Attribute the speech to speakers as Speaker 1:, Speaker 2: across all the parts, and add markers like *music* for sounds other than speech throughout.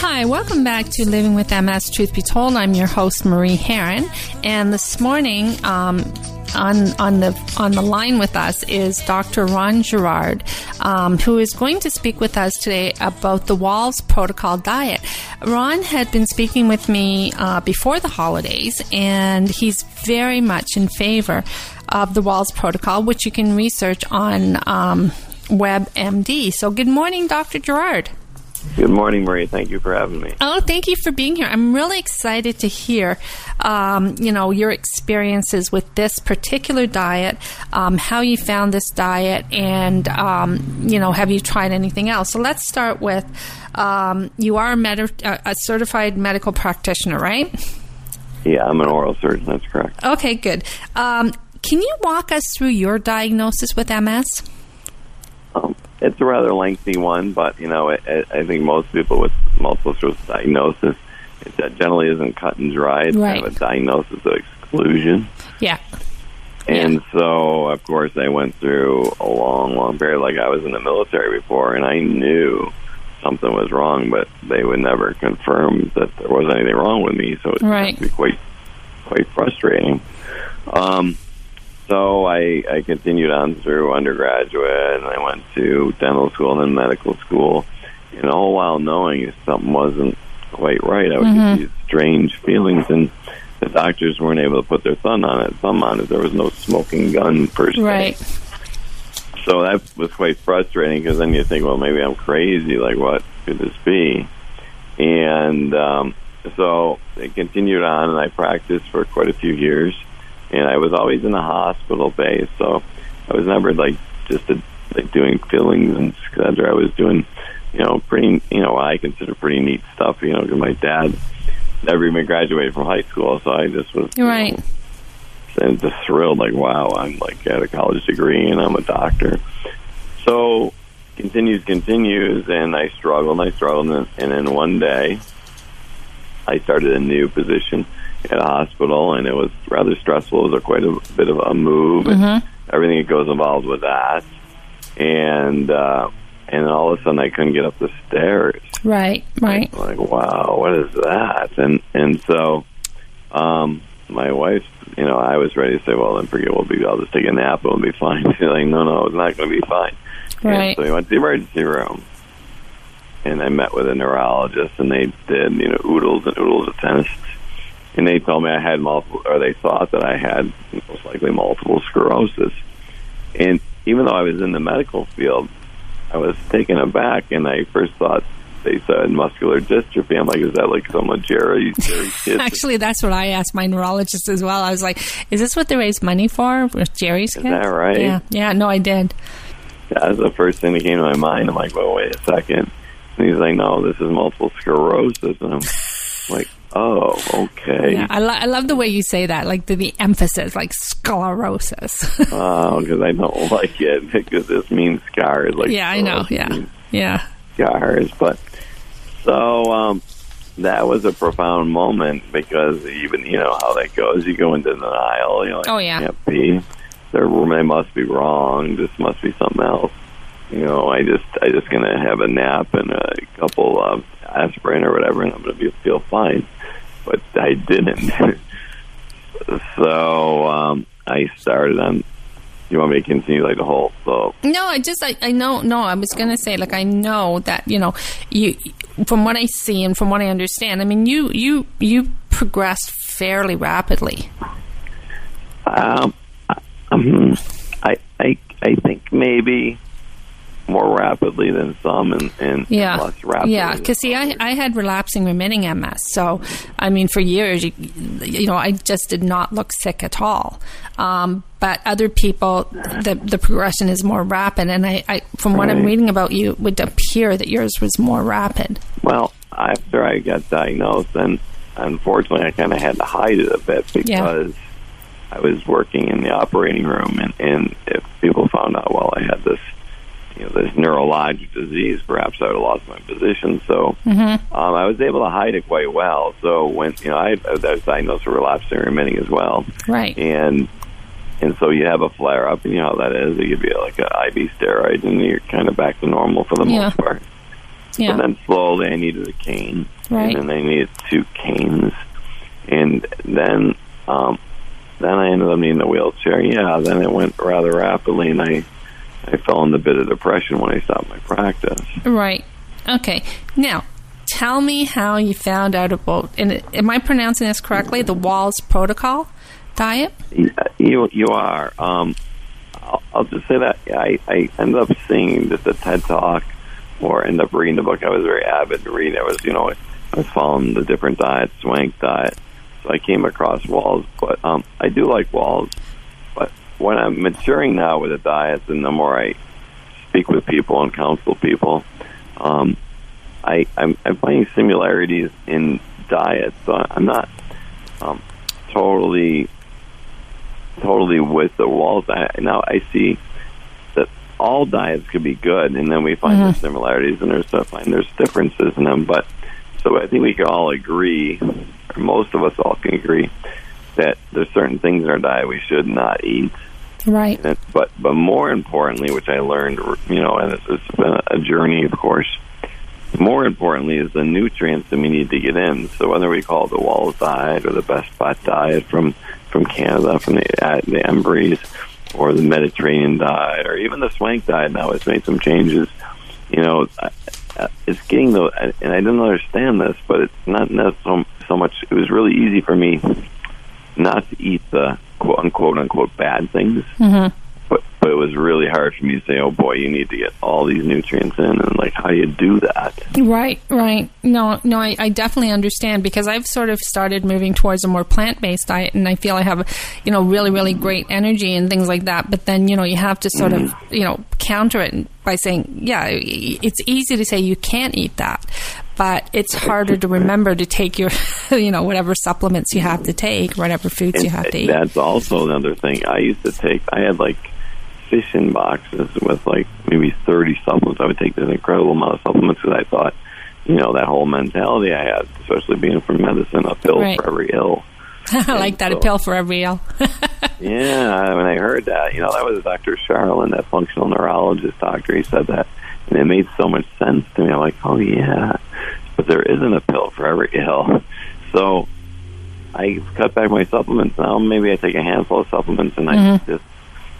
Speaker 1: Hi, welcome back to Living with MS Truth Be Told. I'm your host, Marie Herron, and this morning, um, on on the on the line with us is Dr. Ron Girard, um, who is going to speak with us today about the Wahls Protocol diet. Ron had been speaking with me uh, before the holidays, and he's very much in favor of the Wahls Protocol, which you can research on um, WebMD. So, good morning, Dr. Girard.
Speaker 2: Good morning, Marie. Thank you for having me.
Speaker 1: Oh, thank you for being here. I'm really excited to hear, um, you know, your experiences with this particular diet, um, how you found this diet, and um, you know, have you tried anything else? So let's start with, um, you are a, med- a certified medical practitioner, right?
Speaker 2: Yeah, I'm an oral surgeon. That's correct.
Speaker 1: Okay, good. Um, can you walk us through your diagnosis with MS?
Speaker 2: Um, it's a rather lengthy one, but you know, I, I think most people with multiple sclerosis diagnosis, it generally isn't cut and dry. It's
Speaker 1: right.
Speaker 2: kind of a diagnosis of exclusion.
Speaker 1: Yeah.
Speaker 2: And yeah. so, of course, I went through a long, long period. Like I was in the military before, and I knew something was wrong, but they would never confirm that there was anything wrong with me. So it
Speaker 1: right.
Speaker 2: be quite, quite frustrating. Um, so I, I continued on through undergraduate, and I went to dental school and then medical school. And all while knowing something wasn't quite right, I would
Speaker 1: mm-hmm.
Speaker 2: get these strange feelings, and the doctors weren't able to put their thumb on it. Thumb on it. There was no smoking gun per se.
Speaker 1: Right.
Speaker 2: So that was quite frustrating because then you think, well, maybe I'm crazy. Like, what could this be? And um, so I continued on, and I practiced for quite a few years and I was always in the hospital base, so I was never like just a, like doing fillings and etc. I was doing, you know, pretty, you know, what I consider pretty neat stuff. You know, because my dad never even graduated from high school, so I just was
Speaker 1: right.
Speaker 2: Know, and just thrilled, like, wow, I'm like at a college degree and I'm a doctor. So continues, continues, and I struggled, and I struggled, and, and then one day I started a new position at a hospital, and it was rather stressful. It was a, quite a bit of a move,
Speaker 1: mm-hmm.
Speaker 2: and everything that goes involved with that. And uh, and all of a sudden, I couldn't get up the stairs.
Speaker 1: Right, right.
Speaker 2: Like, wow, what is that? And and so, um, my wife, you know, I was ready to say, well, then forget. We'll be. I'll just take a nap. It'll be fine. *laughs* She's like, no, no, it's not going to be fine.
Speaker 1: Right.
Speaker 2: And so we went to the emergency room and I met with a neurologist, and they did you know oodles and oodles of tests, and they told me I had multiple, or they thought that I had most likely multiple sclerosis. And even though I was in the medical field, I was taken aback, and I first thought they said muscular dystrophy. I'm like, is that like some of Jerry, Jerry? *laughs*
Speaker 1: Actually, that's what I asked my neurologist as well. I was like, is this what they raise money for with Jerry's kids?
Speaker 2: Is that right?
Speaker 1: Yeah, yeah. No, I did.
Speaker 2: That was the first thing that came to my mind. I'm like, well, wait a second. And he's like, no, this is multiple sclerosis. And I'm like, oh, okay.
Speaker 1: Yeah, I, lo- I love the way you say that, like the, the emphasis, like sclerosis. *laughs*
Speaker 2: oh, because I don't *laughs* like it because this means scars. Like
Speaker 1: yeah, I know. Yeah, yeah.
Speaker 2: Scars, but so um, that was a profound moment because even you know how that goes. You go into denial. You know, like,
Speaker 1: oh yeah,
Speaker 2: can't be. There, they must be wrong. This must be something else you know, I just I just gonna have a nap and a couple of aspirin or whatever, and I'm gonna be, feel fine. But I didn't. *laughs* so um, I started on. You want me to continue like the whole? So
Speaker 1: no, I just I, I know no. I was gonna say like I know that you know you from what I see and from what I understand. I mean you you you progressed fairly rapidly.
Speaker 2: Um, um I I I think maybe more rapidly than some and, and
Speaker 1: yeah.
Speaker 2: less rapidly.
Speaker 1: Yeah, because see, I, I had relapsing remitting MS. So, I mean, for years, you, you know, I just did not look sick at all. Um, but other people, the, the progression is more rapid. And I, I from what. I'm reading about you, it would appear that yours was more rapid.
Speaker 2: Well, after I got diagnosed, and unfortunately, I kind of had to hide it a bit because.
Speaker 1: Yeah.
Speaker 2: I was working in the operating room, and, and if people found out, well, I had this this disease, perhaps I would have lost my position. So
Speaker 1: mm-hmm.
Speaker 2: um, I was able to hide it quite well. So when you know I, I was diagnosed with relapsing remitting as well,
Speaker 1: right?
Speaker 2: And and so you have a flare up, and you know how that is. They give you like an IV steroid, and you're kind of back to normal for the
Speaker 1: Yeah.
Speaker 2: most part.
Speaker 1: Yeah.
Speaker 2: But then slowly, I needed a cane,
Speaker 1: Right.
Speaker 2: and then I needed two canes, and then um, then I ended up needing a wheelchair. Yeah, then it went rather rapidly, and I I fell into a bit of depression when I stopped my practice.
Speaker 1: Right. Okay. Now, tell me how you found out about. And am I pronouncing this correctly? The Wahls Protocol diet.
Speaker 2: You you are. Um, I'll, I'll just say that I I ended up seeing just a TED talk, or ended up reading the book. I was very avid to read. I was you know I was following the different diets, swank diet. So I came across Wahls, but um, I do like Wahls. When I'm maturing now with the diets, and the more I speak with people and counsel people, um, I I'm, I'm finding similarities in diets. So I'm not um, totally totally with the Wahls. I, now I see that all diets could be good, and then we find there's similarities and there's I find there's differences in them. But so I think we can all agree, or most of us all can agree, that there's certain things in our diet we should not eat.
Speaker 1: Right.
Speaker 2: And, but but more importantly, which I learned, you know, and it's, it's been a journey, of course. More importantly, is the nutrients that we need to get in. So whether we call it the Wahls diet or the Best Bet diet from from Canada, from the uh, the Embry's, or the Mediterranean diet, or even the Swank diet now has made some changes. You know, it's getting the, and I didn't understand this, but it's not not so so much. It was really easy for me not to eat the quote unquote unquote bad things.
Speaker 1: Mm-hmm.
Speaker 2: But it was really hard for me to say, oh boy, you need to get all these nutrients in, and like how do you do that?
Speaker 1: Right, right. No, no, I, I definitely understand because I've sort of started moving towards a more plant based diet and I feel I have, you know, really, really great energy and things like that. But then, you know, you have to sort of, mm-hmm. you know, counter it by saying, yeah, it's easy to say you can't eat that. But it's harder to remember to take your, *laughs* you know, whatever supplements you have to take, whatever foods you have to eat.
Speaker 2: That's also another thing. I used to take. I had like fishing boxes with like maybe thirty supplements. I would take this incredible amount of supplements because I thought, you know, that whole mentality I had, especially being from medicine, a pill
Speaker 1: Right.
Speaker 2: for every ill. *laughs*
Speaker 1: I like that, a pill for every ill. *laughs*
Speaker 2: Yeah, when I heard that, you know, that was Dr. Charlin, that functional neurologist doctor. He said that, and it made so much sense to me. I'm like, oh yeah, but there isn't a pill for every ill. *laughs* So I cut back my supplements now. Maybe I take a handful of supplements, and I
Speaker 1: Mhm.
Speaker 2: just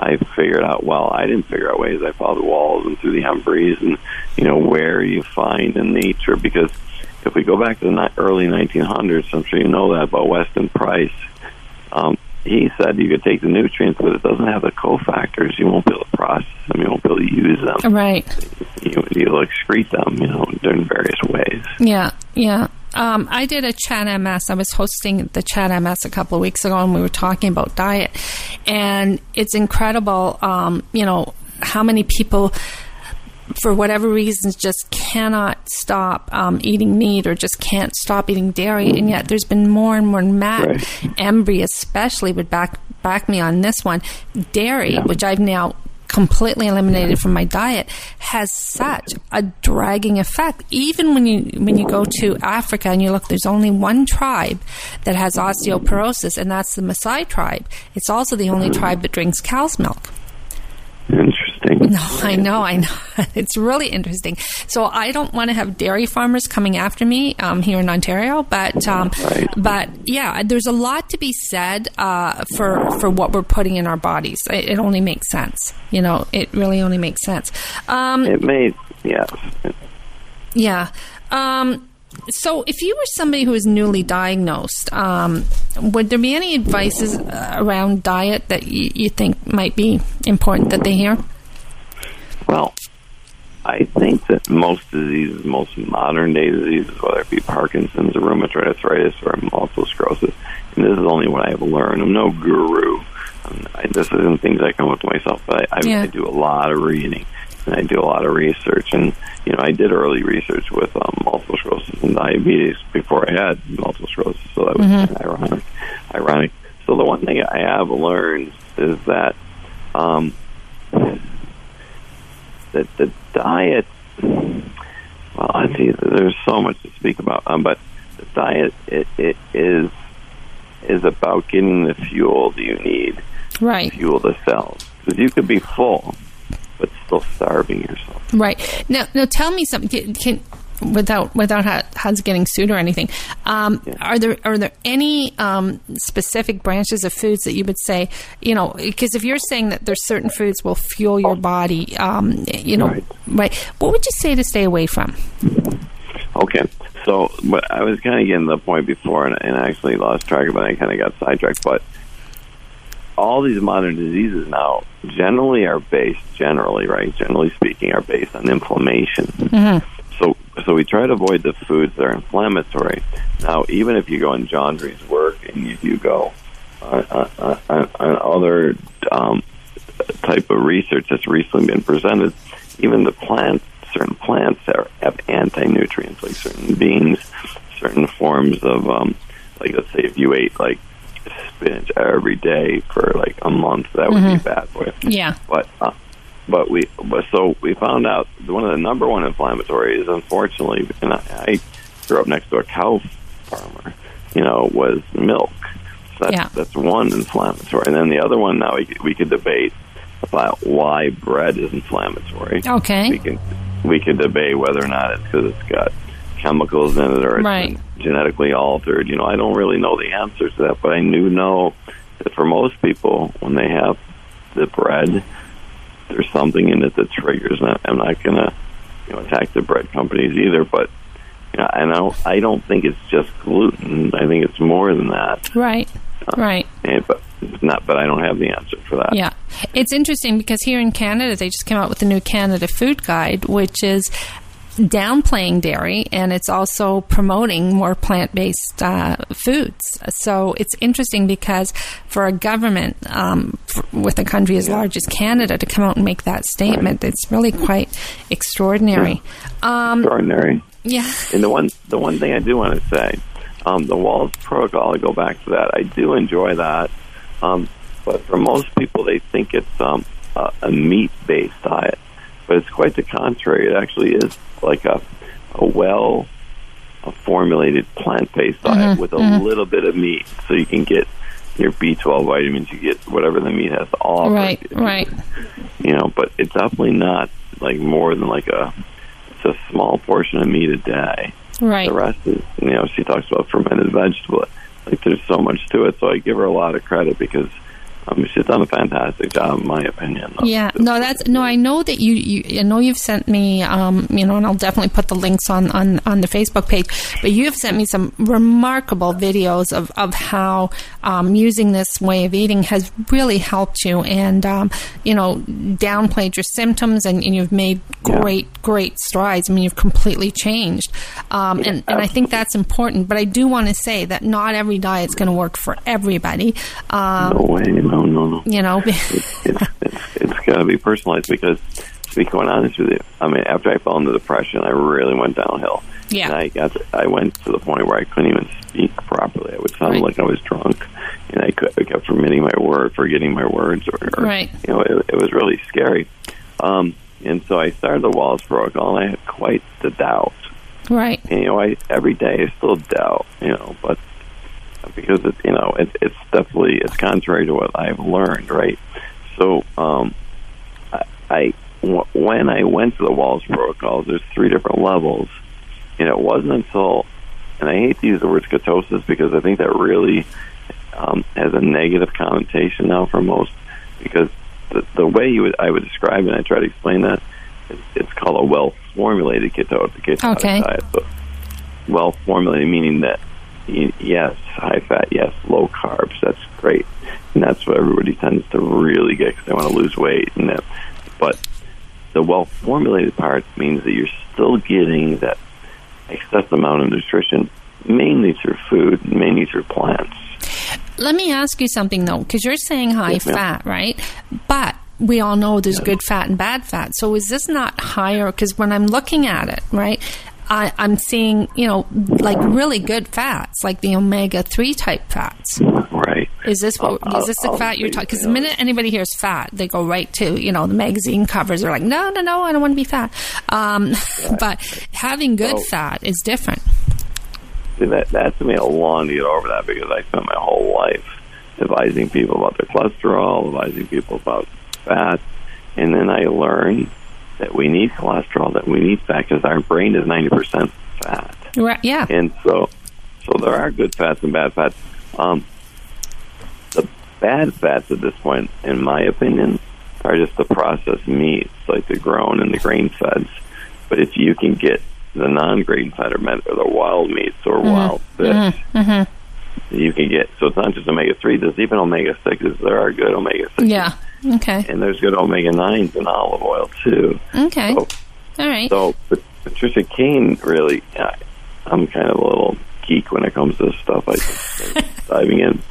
Speaker 2: I figured out. Well, I didn't figure out ways. I followed the Wahls and through the Humphreys, and you know where you find in nature. Because if we go back to the early 1900s, I'm sure you know that about Weston Price. Um, he said you could take the nutrients, but it doesn't have the cofactors. You won't be able to process them. You won't be able to use them.
Speaker 1: right.
Speaker 2: You, you'll excrete them, you know, in various ways.
Speaker 1: Yeah, yeah. Um, I did a chat MS. I was hosting the chat MS a couple of weeks ago, and we were talking about diet. And it's incredible, um, you know, how many people, for whatever reasons, just cannot stop um, eating meat or just can't stop eating dairy. And yet, there's been more and more. Matt
Speaker 2: Right.
Speaker 1: Embry, especially, would back back me on this one. Dairy,
Speaker 2: Yeah.
Speaker 1: which I've now completely eliminated from my diet has such a dragging effect. Even when you when you go to Africa and you look there's only one tribe that has osteoporosis and that's the Maasai tribe. It's also the only mm. tribe that drinks cow's milk
Speaker 2: Interesting.
Speaker 1: no I know I know *laughs* it's really interesting so I don't want to have dairy farmers coming after me um, here in Ontario but um,
Speaker 2: Right.
Speaker 1: but yeah there's a lot to be said uh, for for what we're putting in our bodies it, it only makes sense you know it really only makes sense um,
Speaker 2: It made, yes.
Speaker 1: Yeah. Um, so, if you were somebody who was newly diagnosed, um, would there be any advices uh, around diet that you, you think might be important that they hear?
Speaker 2: Well, I think that most diseases, most modern day diseases, whether it be Parkinson's or rheumatoid arthritis or multiple sclerosis, and this is only what I've learned. I'm no guru. Um, I, this isn't things I come up with myself, but I, I,
Speaker 1: Yeah.
Speaker 2: I do a lot of reading and I do a lot of research. And you know, I did early research with um, multiple sclerosis and diabetes before I had multiple sclerosis, so that was kind of ironic. Ironic. So the one thing I have learned is that um, that the diet. Well, I see. There's so much to speak about, um, but the diet it, it is is about getting the fuel that you need.
Speaker 1: right.
Speaker 2: fuel the cells. Because you could be full, but still starving yourself.
Speaker 1: Right now, now tell me something. Can, can without without Hans getting sued or anything, um,
Speaker 2: Yeah.
Speaker 1: are there are there any um, specific branches of foods that you would say, you know, because if you're saying that there's certain foods will fuel your body, um, you know,
Speaker 2: Right.
Speaker 1: right? What would you say to stay away from?
Speaker 2: Okay. So, but I was kind of getting to the point before, and, and I actually lost track of it. I kind of got sidetracked. But all these modern diseases now generally are based, generally, right? Generally speaking, are based on inflammation. So, so we try to avoid the foods that are inflammatory. Now, even if you go in Gundry's work and if you go on, on, on, on other um, type of research that's recently been presented, even the plants, certain plants are, have anti-nutrients, like certain beans, certain forms of, um, like let's say if you ate like spinach every day for like a month, that would be bad for you.
Speaker 1: Yeah,
Speaker 2: But uh, but we but so we found out one of the number one inflammatory is unfortunately, and I, I grew up next to a cow farmer. You know, was milk. So that's,
Speaker 1: Yeah.
Speaker 2: that's one inflammatory, and then the other one now we we could debate about why bread is inflammatory.
Speaker 1: okay,
Speaker 2: We can we could debate whether or not it's because it's got chemicals in it or it's
Speaker 1: Right.
Speaker 2: genetically altered. You know, I don't really know the answers to that, but I do know that for most people, when they have the bread, there's something in it that triggers. And I'm not going to you know attack the bread companies either, but you know, I don't I don't think it's just gluten. I think it's more than that.
Speaker 1: right, uh, right.
Speaker 2: And, but not. But I don't have the answer for that.
Speaker 1: Yeah. It's interesting because here in Canada, they just came out with the new Canada Food Guide, which is downplaying dairy and it's also promoting more plant based uh, foods. So it's interesting because for a government um, f- with a country as large as Canada to come out and make that statement, it's really quite extraordinary. Um,
Speaker 2: Extraordinary.
Speaker 1: yeah. *laughs*
Speaker 2: And the one the one thing I do want to say, um, the Wahls Protocol. I go back to that. I do enjoy that, um, but for most people, they think it's um, a, a meat based diet, but it's quite the contrary. It actually is like a a well a formulated plant based diet mm-hmm. with a mm-hmm. little bit of meat, so you can get your B twelve vitamins. You get whatever the meat has to offer.
Speaker 1: Right, right.
Speaker 2: You know, but it's definitely not like more than like a it's a small portion of meat a day.
Speaker 1: Right.
Speaker 2: The rest is, you know, she talks about fermented vegetable. Like, there's so much to it, so I give her a lot of credit because um, she's done a fantastic job, in my opinion.
Speaker 1: Yeah, no, that's no. I know that you. you I know you've sent me. Um, you know, and I'll definitely put the links on on on the Facebook page. But you have sent me some remarkable videos of of how um, using this way of eating has really helped you, and um, you know, downplayed your symptoms, and, and you've made
Speaker 2: Yeah.
Speaker 1: great great strides. I mean, you've completely changed, um, and and I think that's important. But I do want to say that not every diet's going to work for everybody. Um,
Speaker 2: No way, no, no, no.
Speaker 1: you know.
Speaker 2: It's it's it's got to be personalized because, to be quite honest with you, I mean, after I fell into depression, I really went downhill.
Speaker 1: Yeah.
Speaker 2: And I got to, I went to the point where I couldn't even speak properly. I would sound
Speaker 1: Right.
Speaker 2: like I was drunk, and I, could, I kept forgetting my word, forgetting my words, or, or
Speaker 1: Right.
Speaker 2: you know, it, it was really scary. Um, and so I started the Wahls Protocol, and I had quite the doubt.
Speaker 1: right.
Speaker 2: And, you know, I every day I still doubt, you know, but because it's you know, it, it's definitely it's contrary to what I've learned, right? So, um, I, I w- when I went to the Wahls Protocols, there's three different levels, and it wasn't until, and I hate to use the word ketosis because I think that really um, has a negative connotation now for most, because the, the way you would I would describe it, and I try to explain that, it's, it's called a well formulated keto, ketotic
Speaker 1: Okay.
Speaker 2: diet. So well formulated meaning that yes, high fat, yes, low carbs. That's great, and that's what everybody tends to really get because they want to lose weight. And that, but the well formulated part means that you're still getting that excess amount of nutrition, mainly through food, mainly through plants.
Speaker 1: Let me ask you something though, because you're saying high
Speaker 2: Yes,
Speaker 1: fat, right? But we all know there's good fat and bad fat. So is this not higher? Because when I'm looking at it, right, I, I'm seeing you know like really good fats, like the omega three type fats.
Speaker 2: Right.
Speaker 1: Is this what
Speaker 2: I'll-
Speaker 1: is this the
Speaker 2: I'll
Speaker 1: fat you're talking? Because the minute anybody hears fat, they go right to you know the magazine covers are like no no no I don't want to be fat. Um, *laughs* but having good fat is different.
Speaker 2: See, that that took me a long to get over that because I spent my whole life advising people about their cholesterol, advising people about fat, and then I learned that we need cholesterol, that we need fat, because our brain is ninety percent fat.
Speaker 1: Right. Yeah.
Speaker 2: And so, so there are good fats and bad fats. Um, the bad fats at this point, in my opinion, are just the processed meats, like the grown and the grain feds. But if you can get the non-grain fed or, med- or the wild meats or
Speaker 1: Mm-hmm.
Speaker 2: wild fish, you can get. So it's not just omega three. There's even omega sixes. There are good omega sixes.
Speaker 1: Yeah. Okay.
Speaker 2: And there's good omega nines in olive oil too.
Speaker 1: Okay.
Speaker 2: So,
Speaker 1: All right.
Speaker 2: so but Patricia Kane really, I, I'm kind of a little geek when it comes to this stuff. I just *laughs* diving in.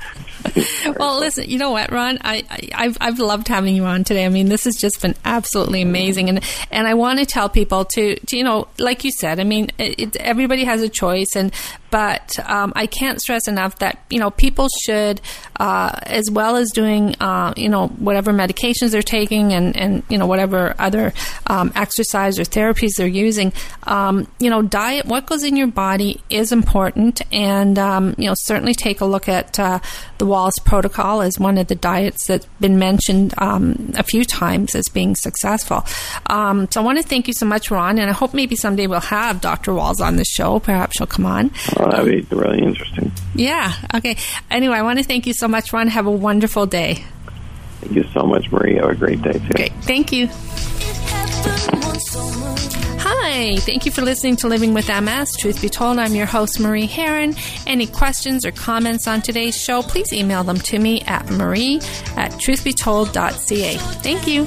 Speaker 1: Well, listen, you know what, Ron? I, I I've I've loved having you on today. I mean, this has just been absolutely amazing, and and I want to tell people to, to you know, like you said, I mean, it, it, everybody has a choice, and but um, I can't stress enough that you know people should, uh, as well as doing uh, you know whatever medications they're taking and and you know whatever other um, exercise or therapies they're using, um, you know, diet, what goes in your body is important, and um, you know certainly take a look at uh, the Wallace Protocol as one of the diets that's been mentioned um, a few times as being successful. Um, so I want to thank you so much, Ron, and I hope maybe someday we'll have Dr. Wahls on the show. Perhaps she'll come on.
Speaker 2: Well, that'd be really interesting.
Speaker 1: Yeah. Okay. Anyway, I want to thank you so much, Ron. Have a wonderful day.
Speaker 2: Thank you so much, Marie. Have a great day too.
Speaker 1: Great. Thank you. Hi, thank you for listening to Living with MS. Truth be told, I'm your host, Marie Heron. Any questions or comments on today's show, please email them to me at marie at truthbetold.ca. Thank you.